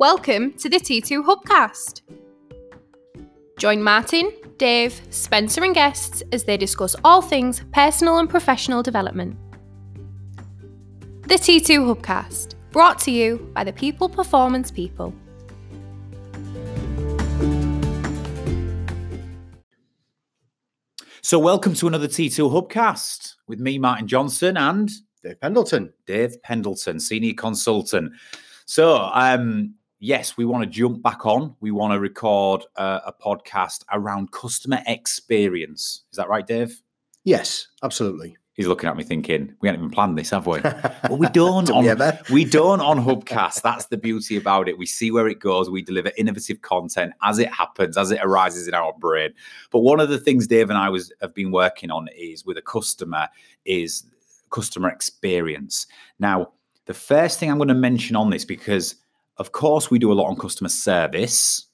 Welcome to the T2 Hubcast. Join Martin, Dave, Spencer, and guests as they discuss all things personal and professional development. The T2 Hubcast, brought to you by the People Performance People. So, welcome to another T2 Hubcast with me, Martin Johnson, and Dave Pendleton. Dave Pendleton, senior consultant. So, um, yes, we want to jump back on. We want to record uh, a podcast around customer experience. Is that right, Dave? Yes, absolutely. He's looking at me thinking, we haven't even planned this, have we? Well, we don't. Do on, we we don't on Hubcast. That's the beauty about it. We see where it goes. We deliver innovative content as it happens, as it arises in our brain. But one of the things Dave and I was have been working on is with a customer is customer experience. Now, the first thing I'm going to mention on this because, of course, we do a lot on customer service.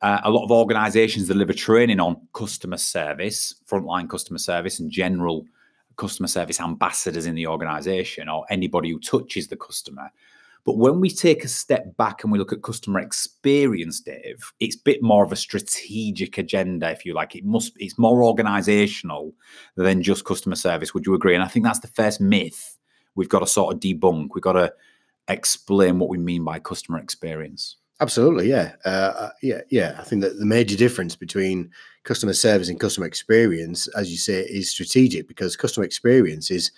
Uh, a lot of organizations deliver training on customer service, frontline customer service, and general customer service ambassadors in the organization or anybody who touches the customer. But when we take a step back and we look at customer experience, Dave, it's a bit more of a strategic agenda, if you like. It must it's more organizational than just customer service. Would you agree? And I think that's the first myth we've got to sort of debunk. We've got to explain what we mean by customer experience. Absolutely, yeah, uh, yeah, yeah. I think that the major difference between customer service and customer experience, as you say, is strategic because customer experience is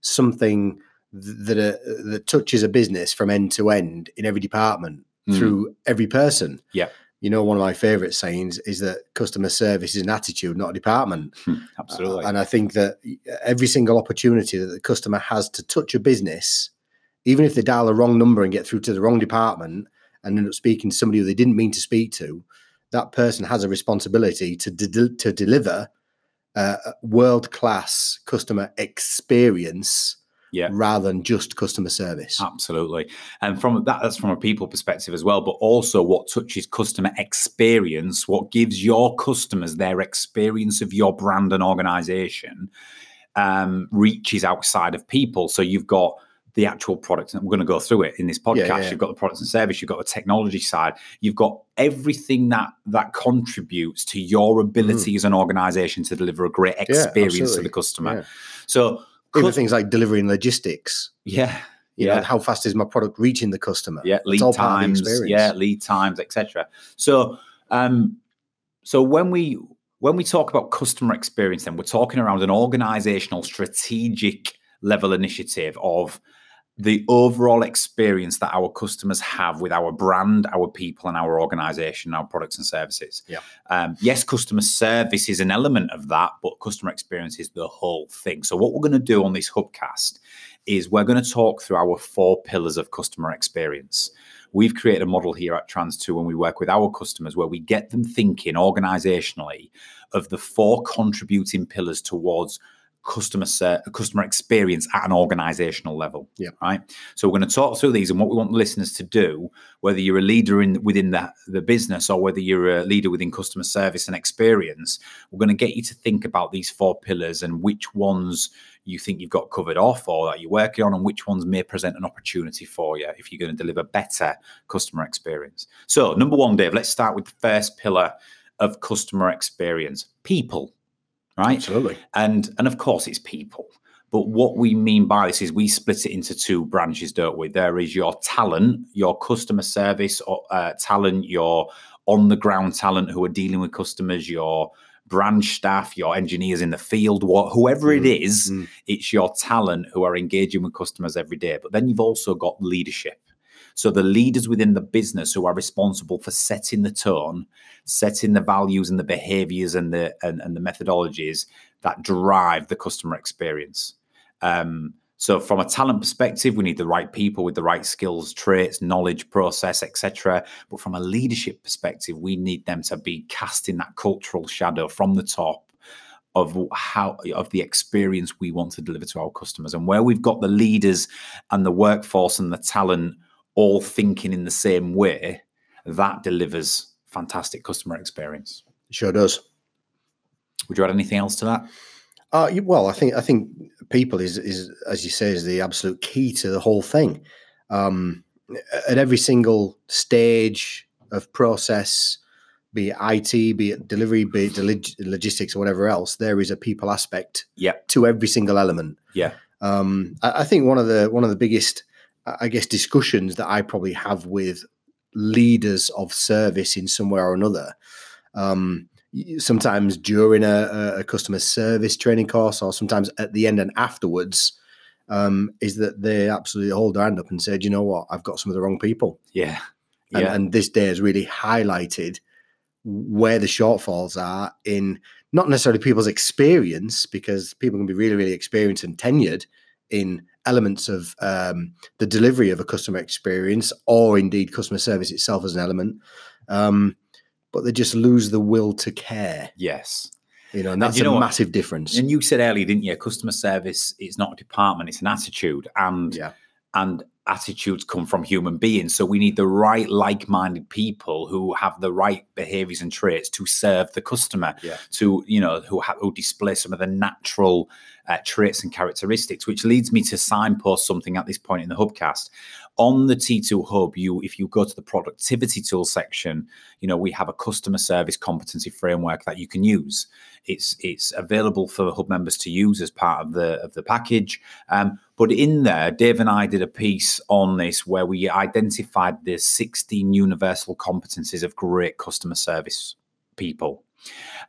something that uh, that touches a business from end to end in every department Mm. through every person. Yeah. You know, one of my favorite sayings is that customer service is an attitude, not a department. Absolutely. Uh, and I think that every single opportunity that the customer has to touch a business, even if they dial the wrong number and get through to the wrong department and end up speaking to somebody who they didn't mean to speak to, that person has a responsibility to de- to deliver uh, world class customer experience yeah. rather than just customer service. Absolutely. And from that, that's from a people perspective as well, but also what touches customer experience, what gives your customers their experience of your brand and organization um, reaches outside of people. So you've got the actual products, and we're going to go through it in this podcast. Yeah, yeah. You've got the products and service, you've got the technology side, you've got everything that that contributes to your ability as an organization to deliver a great experience to Mm. the customer. Yeah. So, Even things like delivering logistics. yeah, You yeah. know, how fast is my product reaching the customer? yeah lead all part of the times experience. yeah lead times etc so um so when we when we talk about customer experience then we're talking around an organizational strategic level initiative of the overall experience that our customers have with our brand, our people, and our organization, our products and services. Yeah. Um, yes, customer service is an element of that, but customer experience is the whole thing. So, what we're going to do on this Hubcast is we're going to talk through our four pillars of customer experience. We've created a model here at Trans2 when we work with our customers where we get them thinking organizationally of the four contributing pillars towards customer ser- customer experience at an organizational level. Yeah. Right. So we're going to talk through these and what we want the listeners to do, whether you're a leader in within the, the business or whether you're a leader within customer service and experience, we're going to get you to think about these four pillars and which ones you think you've got covered off or that you're working on and which ones may present an opportunity for you if you're going to deliver better customer experience. So, number one, Dave, let's start with the first pillar of customer experience people, right? Absolutely. And and of course it's people. But what we mean by this is we split it into two branches, don't we? There is your talent, your customer service or uh, talent, your on the ground talent who are dealing with customers, your branch staff, your engineers in the field, what whoever it Mm, is, mm. it's your talent who are engaging with customers every day. But then you've also got leadership. So the leaders within the business who are responsible for setting the tone, setting the values and the behaviors and the and, and the methodologies that drive the customer experience. Um, so from a talent perspective, we need the right people with the right skills, traits, knowledge, process, etc. But from a leadership perspective, we need them to be casting that cultural shadow from the top of how of the experience we want to deliver to our customers and where we've got the leaders and the workforce and the talent all thinking in the same way that delivers fantastic customer experience Sure does. would you add anything else to that Uh, well, I think I think people is is as you say is the absolute key to the whole thing. Um, at every single stage of process, be it IT, be it delivery, be it log- logistics or whatever else, there is a people aspect Yeah. to every single element. Yeah. Um, I, I think one of the one of the biggest, I guess, discussions that I probably have with leaders of service in some way or another. Um, sometimes during a, a- customer service training course, or sometimes at the end and afterwards, um, is that they absolutely hold their hand up and say, "Do you know what? I've got some of the wrong people." Yeah. And, Yeah. and this day has really highlighted where the shortfalls are in not necessarily people's experience, because people can be really, really experienced and tenured in elements of um, the delivery of a customer experience or indeed customer service itself as an element. Um, but they just lose the will to care, yes. you know, and And that's know a what? massive difference. And you said earlier, didn't you? Customer service is not a department; it's an attitude, and Yeah. and attitudes come from human beings. So we need the right, like-minded people who have the right behaviors and traits to serve the customer. Yeah. To you know, who ha- who display some of the natural uh, traits and characteristics, which leads me to signpost something at this point in the hubcast. On the T2 Hub, you if you go to the productivity tool section, you know we have a customer service competency framework that you can use. It's it's available for hub members to use as part of the of the package. Um, but in there, Dave and I did a piece on this where we identified the 16 universal competencies of great customer service people,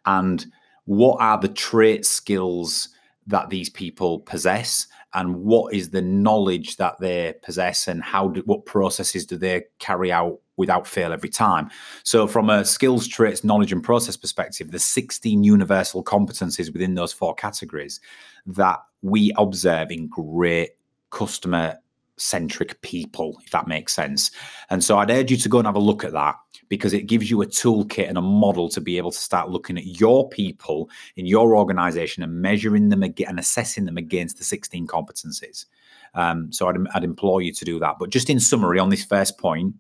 and what are the trait skills that these people possess and what is the knowledge that they possess and how do, what processes do they carry out without fail every time? So from a skills traits knowledge and process perspective the 16 universal competencies within those four categories that we observe in great customer centric people if that makes sense and so i'd urge you to go and have a look at that because it gives you a toolkit and a model to be able to start looking at your people in your organization and measuring them and assessing them against the 16 competencies. Um, so I'd, I'd implore you to do that. But just in summary, on this first point,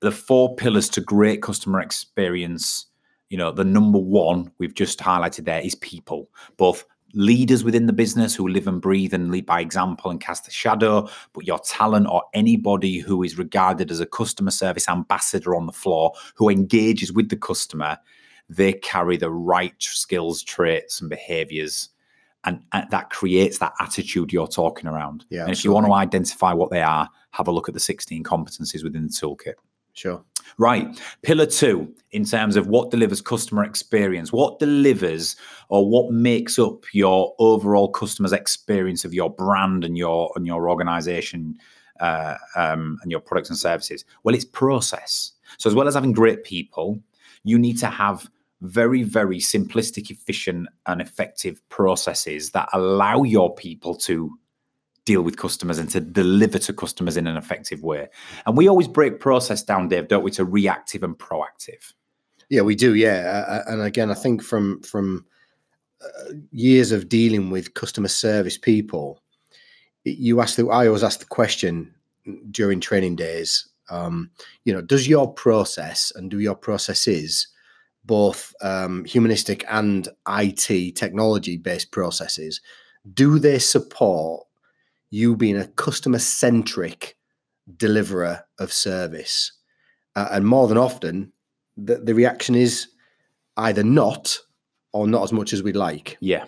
the four pillars to great customer experience, you know, the number one we've just highlighted there is people, both leaders within the business who live and breathe and lead by example and cast a shadow, but your talent or anybody who is regarded as a customer service ambassador on the floor who engages with the customer, they carry the right skills, traits, and behaviors. And, and that creates that attitude you're talking around. Yeah, and if you want to identify what they are, have a look at the 16 competencies within the toolkit. Sure. Right. Pillar two, in terms of what delivers customer experience, what delivers or what makes up your overall customer's experience of your brand and your and your organization uh, um, and your products and services. Well, it's process. So as well as having great people, you need to have very, very simplistic, efficient, and effective processes that allow your people to deal with customers and to deliver to customers in an effective way. And we always break process down, Dave, don't we, to reactive and proactive. Yeah, we do. Yeah, and again, I think from from uh, years of dealing with customer service people, you ask the. I always ask the question during training days. Um, you know, does your process and do your processes, both um, humanistic and IT technology based processes, do they support you being a customer centric deliverer of service? Uh, and more than often, the, the reaction is either not or not as much as we'd like. Yeah.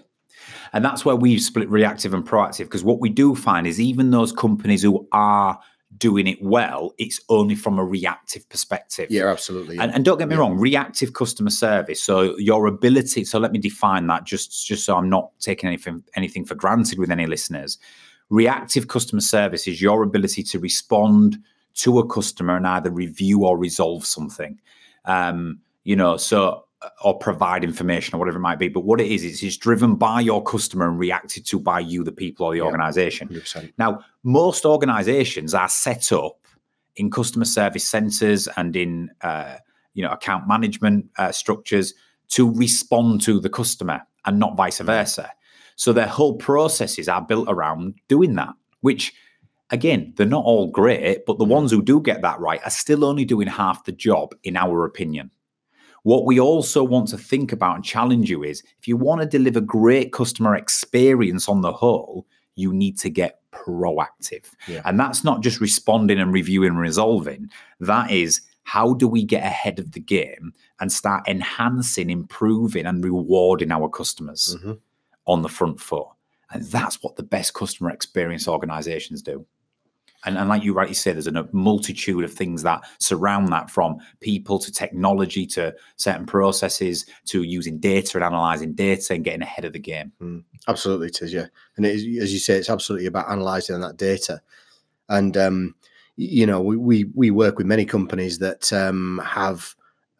And that's where we've split reactive and proactive because what we do find is even those companies who are doing it well, it's only from a reactive perspective. Yeah, absolutely. And, and don't get me Yeah. wrong, reactive customer service. So your ability. So let me define that just just so I'm not taking anything anything for granted with any listeners. Reactive customer service is your ability to respond to a customer and either review or resolve something. Um, you know, so or provide information or whatever it might be. But what it is, is it's driven by your customer and reacted to by you, the people or the Yeah. organization. 100%. Now, most organizations are set up in customer service centers and in uh, you know account management uh, structures to respond to the customer and not vice versa. So their whole processes are built around doing that, which again, they're not all great, but the ones who do get that right are still only doing half the job, in our opinion. What we also want to think about and challenge you is if you want to deliver great customer experience on the whole, you need to get proactive. Yeah. And that's not just responding and reviewing and resolving. That is how do we get ahead of the game and start enhancing, improving, and rewarding our customers Mhm. On the front foot? And that's what the best customer experience organizations do. And, and like you rightly say, there's a multitude of things that surround that from people to technology to certain processes to using data and analyzing data and getting ahead of the game. Absolutely, it is. Yeah, and as you say, it's absolutely about analysing that data. And um, you know, we, we we work with many companies that um, have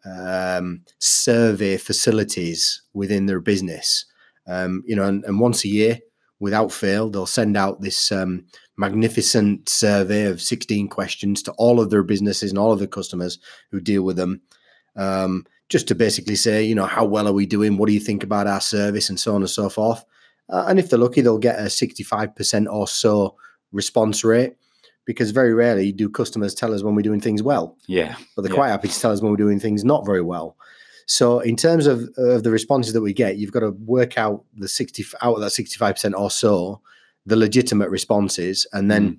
um, survey facilities within their business. Um, you know, and, and once a year, without fail, they'll send out this um, magnificent survey of 16 questions to all of their businesses and all of their customers who deal with them. Um, just to basically say, you know, how well are we doing? What do you think about our service, and so on and so forth. Uh, and if they're lucky, they'll get a 65% or so response rate because very rarely do customers tell us when we're doing things well, Yeah. but they're Yeah. quite happy to tell us when we're doing things not very well. So, in terms of, of the responses that we get, you've got to work out the 60 out of that 65% or so, the legitimate responses, and then mm.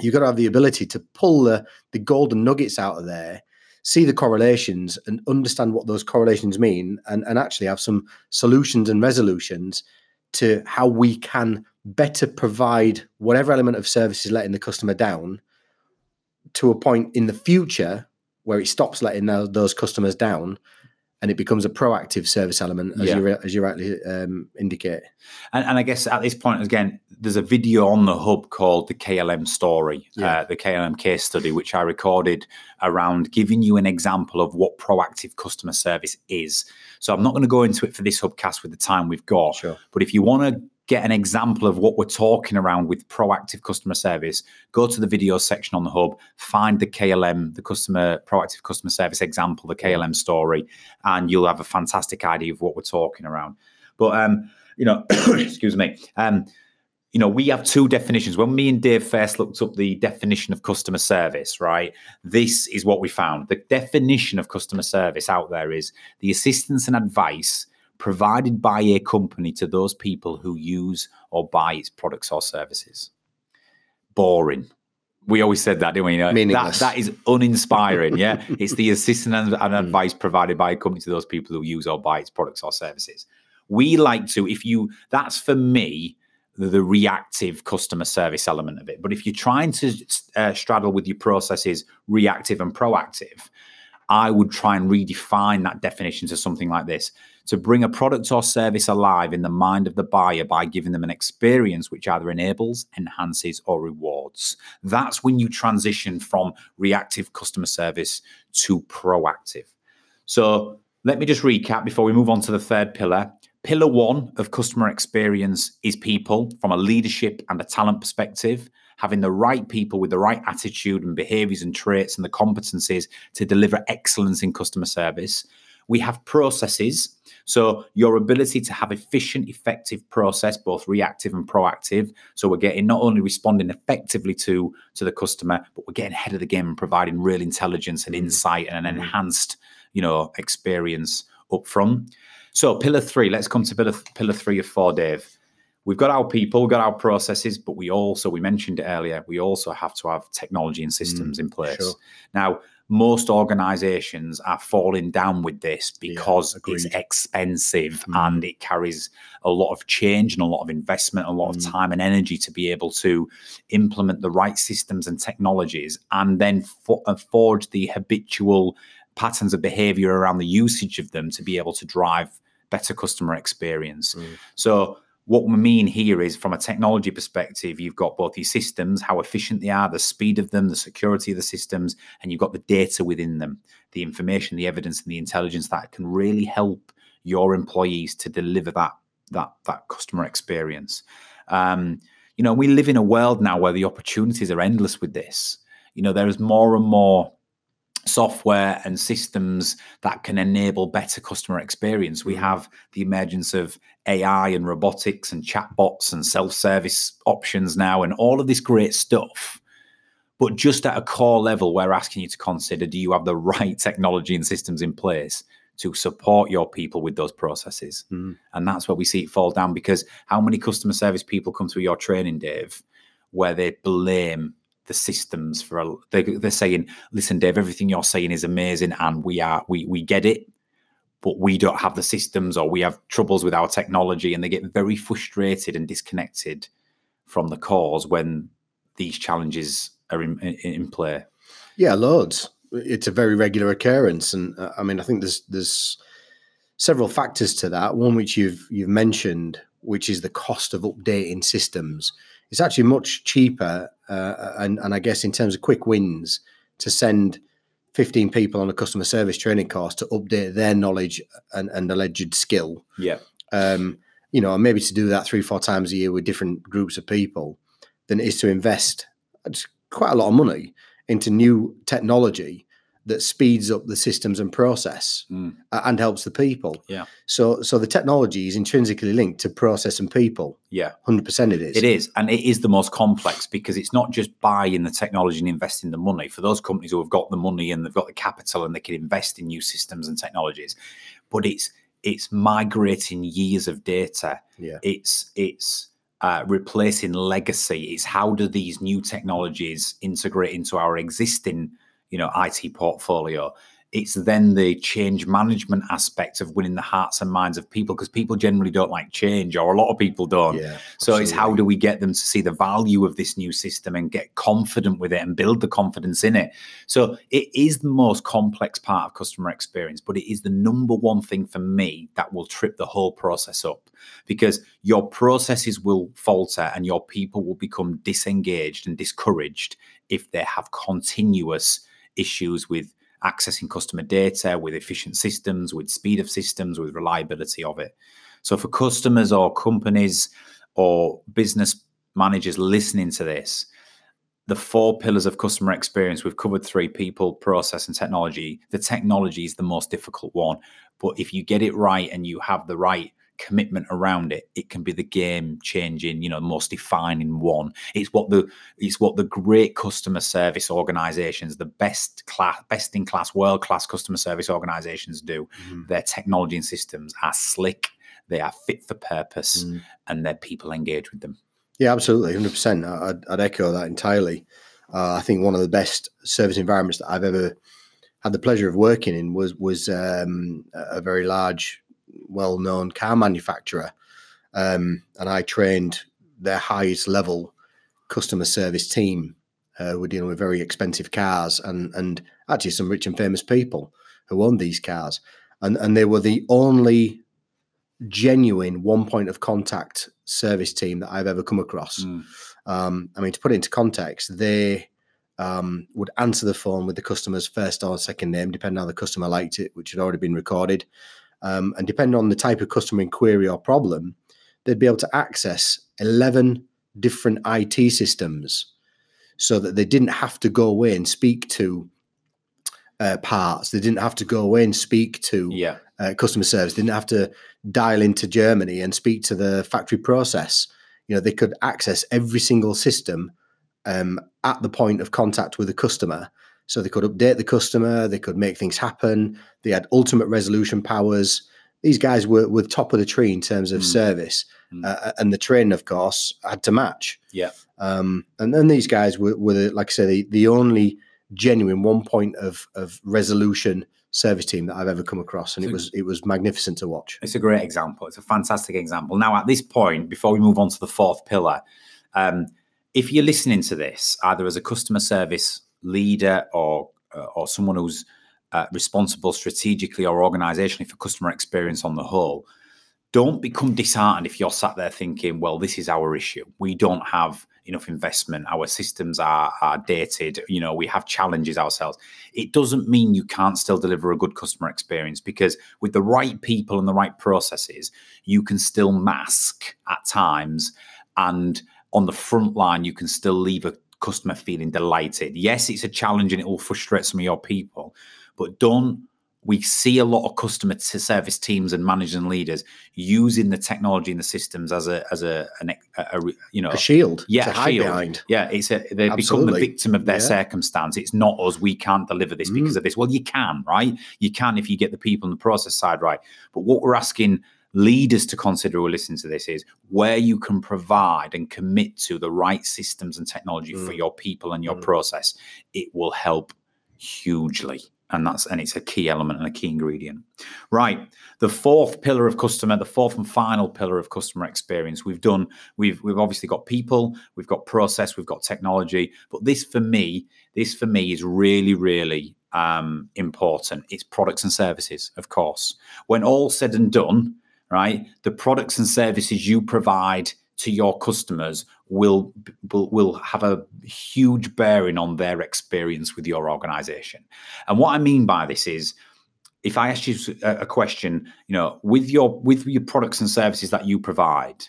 you've got to have the ability to pull the, the golden nuggets out of there, see the correlations, and understand what those correlations mean, and, and actually have some solutions and resolutions to how we can better provide whatever element of service is letting the customer down to a point in the future where it stops letting those customers down and it becomes a proactive service element as Yeah. you as you rightly um, indicate And, and I guess at this point, again, there's a video on the hub called the KLM story, Yeah. uh, the KLM case study, which I recorded around giving you an example of what proactive customer service is. So I'm not going to go into it for this hubcast with the time we've got. Sure. But if you want to get an example of what we're talking around with proactive customer service, go to the video section on the hub, find the KLM, the customer proactive customer service example, the KLM story, and you'll have a fantastic idea of what we're talking around. But um, you know, excuse me. Um, you know, we have two definitions. When me and Dave first looked up the definition of customer service, right? This is what we found. The definition of customer service out there is the assistance and advice provided by a company to those people who use or buy its products or services. Boring. We always said that, didn't we? You know, that, Meaningless. that is uninspiring. Yeah. it's the assistance and, and advice provided by a company to those people who use or buy its products or services. We like to, if you, that's for me, the, the reactive customer service element of it. But if you're trying to uh, straddle with your processes reactive and proactive, I would try and redefine that definition to something like this to bring a product or service alive in the mind of the buyer by giving them an experience which either enables, enhances, or rewards. That's when you transition from reactive customer service to proactive. So let me just recap before we move on to the third pillar. Pillar one of customer experience is people from a leadership and a talent perspective, having the right people with the right attitude and behaviors and traits and the competencies to deliver excellence in customer service. We have processes. So, your ability to have efficient, effective process, both reactive and proactive. So, we're getting not only responding effectively to, to the customer, but we're getting ahead of the game and providing real intelligence and mm. insight and an mm. enhanced, you know, experience up front. So, pillar three, let's come to pillar, pillar three of four, Dave. We've got our people, we've got our processes, but we also, we mentioned it earlier, we also have to have technology and systems in place. sure. Now, most organizations are falling down with this because it's expensive Mm. and it carries a lot of change and a lot of investment, a lot of Mm. time and energy to be able to implement the right systems and technologies and then fo- uh, forge the habitual patterns of behavior around the usage of them to be able to drive better customer experience. Mm. So, what we mean here is from a technology perspective, you've got both your systems, how efficient they are, the speed of them, the security of the systems, and you've got the data within them, the information, the evidence, and the intelligence that can really help your employees to deliver that that that customer experience. Um, you know, we live in a world now where the opportunities are endless with this. You know, there is more and more software and systems that can enable better customer experience. We Mhm. have the emergence of AI and robotics and chatbots and self-service options now and all of this great stuff. But just at a core level, we're asking you to consider do you have the right technology and systems in place to support your people with those processes? Mhm. And that's where we see it fall down because how many customer service people come through your training, Dave, where they blame the systems for a, they, they're saying, "Listen, Dave, everything you're saying is amazing, and we are we we get it, but we don't have the systems, or we have troubles with our technology," and they get very frustrated and disconnected from the cause when these challenges are in, in, in play. Yeah, loads. It's a very regular occurrence, and uh, I mean, I think there's there's several factors to that. One which you've you've mentioned, which is the cost of updating systems. It's actually much cheaper, uh, and and I guess in terms of quick wins, to send 15 people on a customer service training course to update their knowledge and, and alleged skill. Yeah. Um, you know, and maybe to do that three, four times a year with different groups of people, than it is to invest quite a lot of money into new technology that speeds up the systems and process Mm. and helps the people. Yeah. So, so the technology is intrinsically linked to process and people. Yeah. Hundred percent, it is. It is, and it is the most complex because it's not just buying the technology and investing the money. For those companies who have got the money and they've got the capital and they can invest in new systems and technologies, but it's it's migrating years of data. Yeah. It's it's uh, replacing legacy. It's how do these new technologies integrate into our existing, you know, IT portfolio. It's then the change management aspect of winning the hearts and minds of people because people generally don't like change, or a lot of people don't. Yeah. So it's how do we get them to see the value of this new system and get confident with it and build the confidence in it. So it is the most complex part of customer experience, but it is the number one thing for me that will trip the whole process up because your processes will falter and your people will become disengaged and discouraged if they have continuous issues with accessing customer data, with efficient systems, with speed of systems, with reliability of it. So for customers or companies or business managers listening to this, the four pillars of customer experience, we've covered three people, process, and technology. The technology is the most difficult one. But if you get it right and you have the right commitment around it, it can be the game changing, you know, most defining one. It's what the it's what the great customer service organizations, the best class, best in class, world class customer service organizations do. Mhm. Their technology and systems are slick, they are fit for purpose, Mm. and their people engage with them. Yeah, absolutely, hundred percent. I'd, I'd echo that entirely. Uh, I think one of the best service environments that I've ever had the pleasure of working in was was um, a very large, well-known car manufacturer, um, and I trained their highest level customer service team. Uh, we're dealing with very expensive cars and and actually some rich and famous people who owned these cars, and and they were the only genuine one point of contact service team that I've ever come across. Mm. Um, I mean, to put it into context, they um, would answer the phone with the customer's first or second name, depending on how the customer liked it, which had already been recorded. Um, and depending on the type of customer inquiry or problem, they'd be able to access 11 different IT systems so that they didn't have to go away and speak to uh, parts. They didn't have to go away and speak to Yeah. uh, customer service. They didn't have to dial into Germany and speak to the factory process. You know, they could access every single system um, at the point of contact with the customer. So they could update the customer. They could make things happen. They had ultimate resolution powers. These guys were, were top of the tree in terms of Mm. service, Mm. uh, and the training, of course, had to match. Yeah. Um, and then these guys were, were the, like I say, the, the only genuine one point of of resolution service team that I've ever come across, and it was it was magnificent to watch. It's a great example. It's a fantastic example. Now, at this point, before we move on to the fourth pillar, um, if you're listening to this, either as a customer service leader or uh, or someone who's uh, responsible strategically or organizationally for customer experience on the whole, don't become disheartened if you're sat there thinking, "Well, this is our issue. We don't have enough investment. Our systems are are dated. You know, we have challenges ourselves." It doesn't mean you can't still deliver a good customer experience because with the right people and the right processes, you can still mask at times and on the front line, you can still leave a customer feeling delighted. Yes, it's a challenge and it will frustrate some of your people, but don't. We see a lot of customer service teams and managers and leaders using the technology and the systems as a as a, an, a, a you know A shield, yeah, to a hide shield. behind. Yeah, it's a they become the victim of their Yeah. circumstance. It's not us. We can't deliver this because mm. of this. Well, you can, right? You can if you get the people and the process side right. But what we're asking leaders to consider who listen to this is where you can provide and commit to the right systems and technology for Mm. your people and your Mm. process, it will help hugely. And that's and it's a key element and a key ingredient. Right. The fourth pillar of customer, the fourth and final pillar of customer experience. We've done, we've we've obviously got people, we've got process, we've got technology. But this for me, this for me is really, really um, important. It's products and services, of course. When all said and done, right, the products and services you provide to your customers will will will have a huge bearing on their experience with your organization. And what I mean by this is if I ask you a question, you know, with your with your products and services that you provide,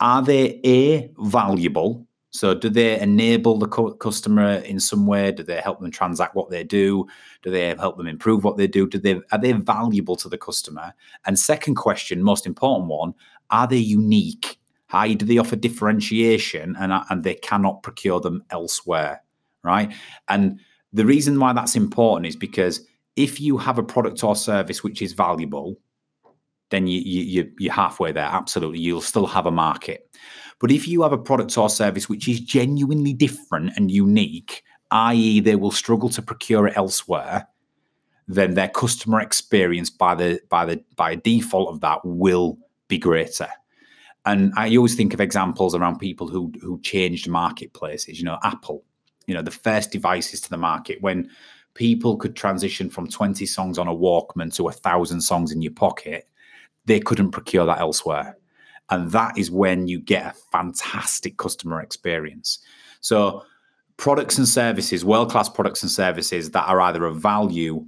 are they a valuable? So, do they enable the cu- customer in some way? Do they help them transact what they do? Do they help them improve what they do? Do they are they valuable to the customer? And second question, most important one, are they unique? How do they offer differentiation and and they cannot procure them elsewhere, right? And the reason why that's important is because if you have a product or service which is valuable, then you, you- you're halfway there. Absolutely. You'll still have a market. But if you have a product or service which is genuinely different and unique, i.e., they will struggle to procure it elsewhere, then their customer experience by the by the by default of that will be greater. And I always think of examples around people who who changed marketplaces. You know, Apple. You know, the first devices to the market when people could transition from 20 songs on a Walkman to a thousand songs in your pocket, they couldn't procure that elsewhere. And that is when you get a fantastic customer experience. So, products and services, world class products and services that are either of value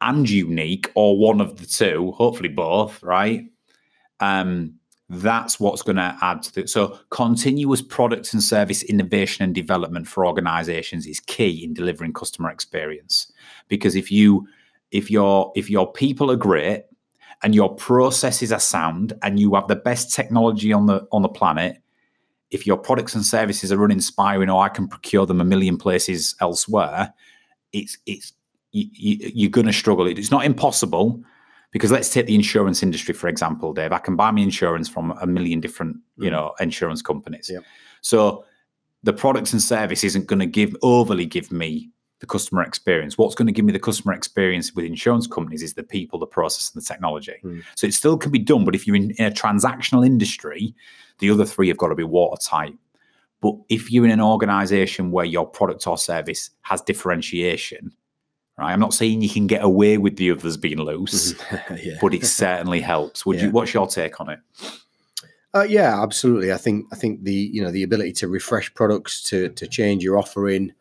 and unique or one of the two, hopefully both, right? Um, that's what's going to add to it. So, continuous product and service innovation and development for organizations is key in delivering customer experience. Because if you if your if your people are great and your processes are sound and you have the best technology on the on the planet, if your products and services are uninspiring or I can procure them a million places elsewhere, it's it's you, you're going to struggle. It's not impossible because let's take the insurance industry for example, Dave. I can buy my insurance from a million different you Mm. know insurance companies. Yep. So the products and service isn't going to give overly give me the customer experience. What's going to give me the customer experience with insurance companies is the people, the process, and the technology. Hmm. So it still can be done, but if you're in, in a transactional industry, the other three have got to be watertight. But if you're in an organization where your product or service has differentiation, right? I'm not saying you can get away with the others being loose, yeah. but it certainly helps. Would Yeah. you? What's your take on it? Uh, yeah, absolutely. I think I think the you know the ability to refresh products, to to change your offering,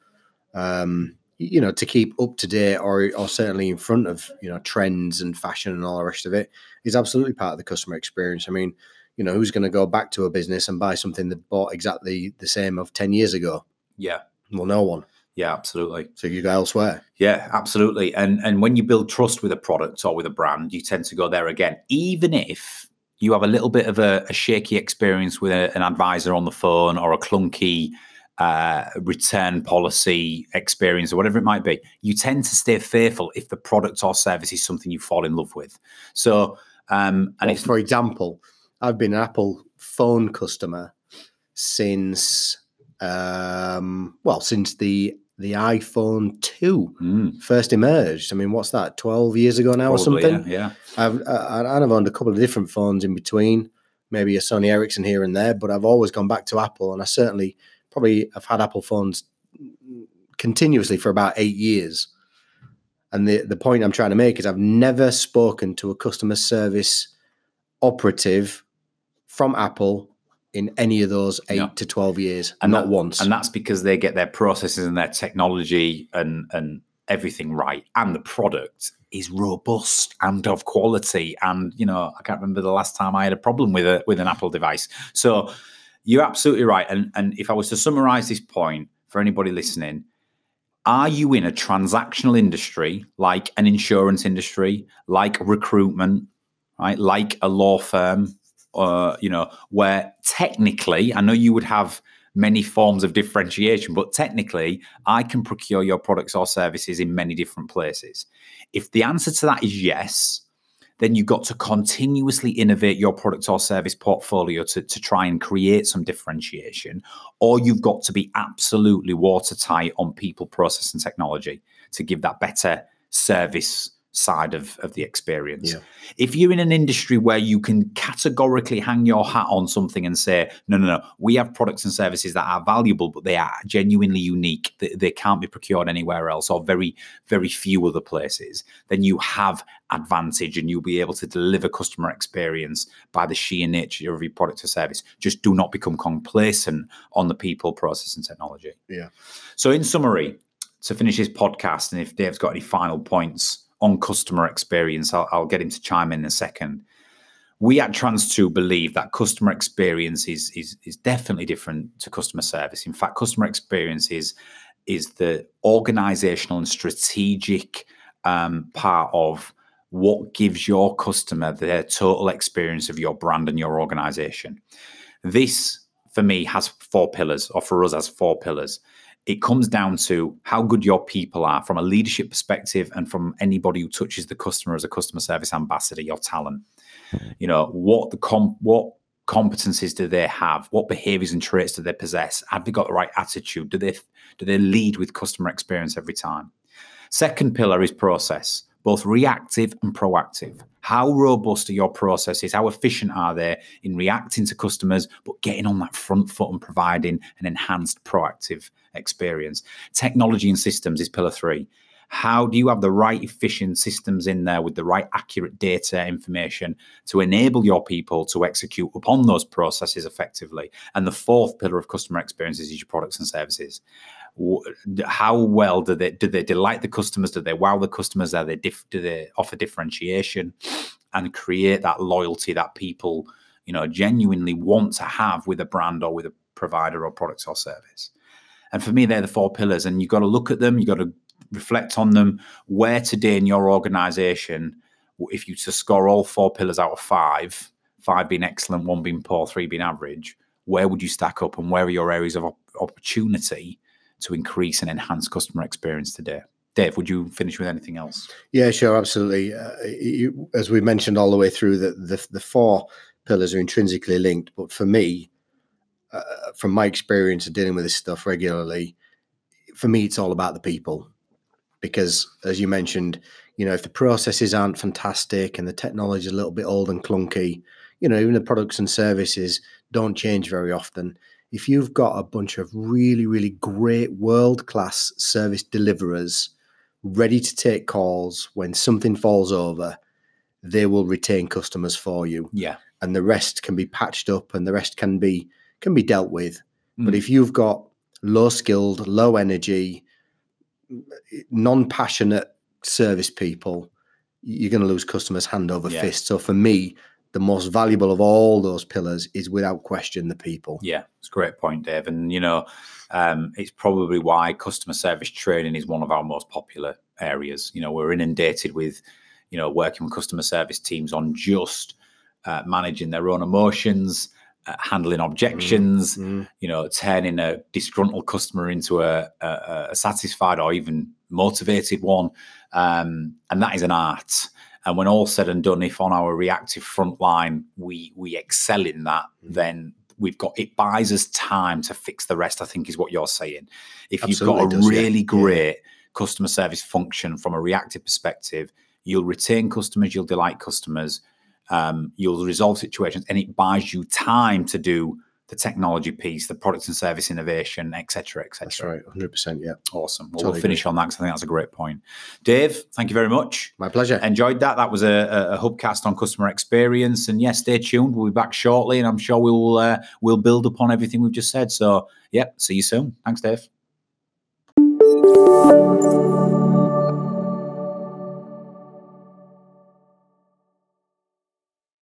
um, you know, to keep up to date or or certainly in front of you know trends and fashion and all the rest of it is absolutely part of the customer experience. I mean, you know, who's going to go back to a business and buy something that bought exactly the same of ten years ago? Yeah, Well, no one. yeah, absolutely. So you go elsewhere. Yeah, absolutely. And and when you build trust with a product or with a brand, you tend to go there again, even if you have a little bit of a, a shaky experience with a- an advisor on the phone or a clunky uh, return policy experience or whatever it might be. You tend to stay faithful if the product or service is something you fall in love with. So, um, and Well, it's for example, I've been an Apple phone customer since um, well since the the iPhone two Mm, first emerged. I mean, what's that? Twelve years ago now, or something? Yeah, yeah. I've I, I've owned a couple of different phones in between, maybe a Sony Ericsson here and there, but I've always gone back to Apple, and I certainly probably have had Apple phones continuously for about eight years. And the the point I'm trying to make is I've never spoken to a customer service operative from Apple in any of those eight Yeah. to twelve years, And not that- once. and that's because they get their processes and their technology and and everything right and the product is robust and of quality and you know i can't remember the last time i had a problem with a with an apple device so you're absolutely right and and if i was to summarize this point for anybody listening are you in a transactional industry like an insurance industry like recruitment right like a law firm uh, you know, where technically, I know you would have many forms of differentiation, but technically, I can procure your products or services in many different places. If the answer to that is yes, then you've got to continuously innovate your product or service portfolio to, to try and create some differentiation, or you've got to be absolutely watertight on people, process, and technology to give that better service side of, of the experience. Yeah. If you're in an industry where you can categorically hang your hat on something and say, no, no, no, we have products and services that are valuable, but they are genuinely unique, they, they can't be procured anywhere else or very, very few other places, then you have advantage and you'll be able to deliver customer experience by the sheer nature of your product or service. Just do not become complacent on the people, process, and technology. Yeah. So, in summary, to finish this podcast, and if Dave's got any final points on customer experience, I'll, I'll get him to chime in, in a second. We at Trans2 believe that customer experience is, is, is definitely different to customer service. In fact, customer experience is, is the organizational and strategic um, part of what gives your customer their total experience of your brand and your organization. This, for me, has four pillars, or for us, has four pillars it comes down to how good your people are from a leadership perspective and from anybody who touches the customer as a customer service ambassador, your talent. Hmm. You know, what the what competencies do they have? What behaviors and traits do they possess? Have they got the right attitude? Do they do they lead with customer experience every time? Second pillar is process, both reactive and proactive. How robust are your processes? How efficient are they in reacting to customers, but getting on that front foot and providing an enhanced proactive experience? Technology and systems is pillar three. How do you have the right efficient systems in there with the right accurate data information to enable your people to execute upon those processes effectively? And the fourth pillar of customer experience is your products and services how well do they do they delight the customers? Do they wow the customers? Are they diff, do they offer differentiation and create that loyalty that people you know genuinely want to have with a brand or with a provider or product or service? And for me, they're the four pillars, and you've got to look at them. You've got to reflect on them. Where today in your organization, if you to score all four pillars out of five, five being excellent, one being poor, three being average, where would you stack up, and where are your areas of opportunity to increase and enhance customer experience today. Dave, would you finish with anything else? Yeah, sure, absolutely. Uh, you, as we mentioned all the way through, the, the, the four pillars are intrinsically linked. But for me, uh, from my experience of dealing with this stuff regularly, for me, it's all about the people. Because as you mentioned, you know, if the processes aren't fantastic and the technology is a little bit old and clunky, you know, even the products and services don't change very often if you've got a bunch of really, really great world class service deliverers ready to take calls when something falls over, they will retain customers for you. Yeah. And the rest can be patched up and the rest can be can be dealt with. Mm. But if you've got low skilled, low energy, non-passionate service people, you're going to lose customers hand over yeah. fist. So for me, the most valuable of all those pillars is without question the people. Yeah, it's a great point, Dave. And you know, um, it's probably why customer service training is one of our most popular areas. You know, we're inundated with, you know, working with customer service teams on just uh, managing their own emotions, uh, handling objections, mm-hmm. you know, turning a disgruntled customer into a, a, a satisfied or even motivated one. Um, and that is an art. And when all said and done, if on our reactive front line we we excel in that, mm. then we've got it buys us time to fix the rest. I think is what you're saying. If Absolutely you've got a does, really yeah. great yeah. customer service function from a reactive perspective, you'll retain customers, you'll delight customers, um, you'll resolve situations, and it buys you time to do the technology piece, the product and service innovation, etc., etc. That's right, hundred percent. Yeah, awesome. Well, totally we'll finish on that because I think that's a great point. Dave, thank you very much. My pleasure. Enjoyed that. That was a, a hubcast on customer experience, and yes, stay tuned. We'll be back shortly, and I'm sure we'll uh, we'll build upon everything we've just said. So, yeah, see you soon. Thanks, Dave.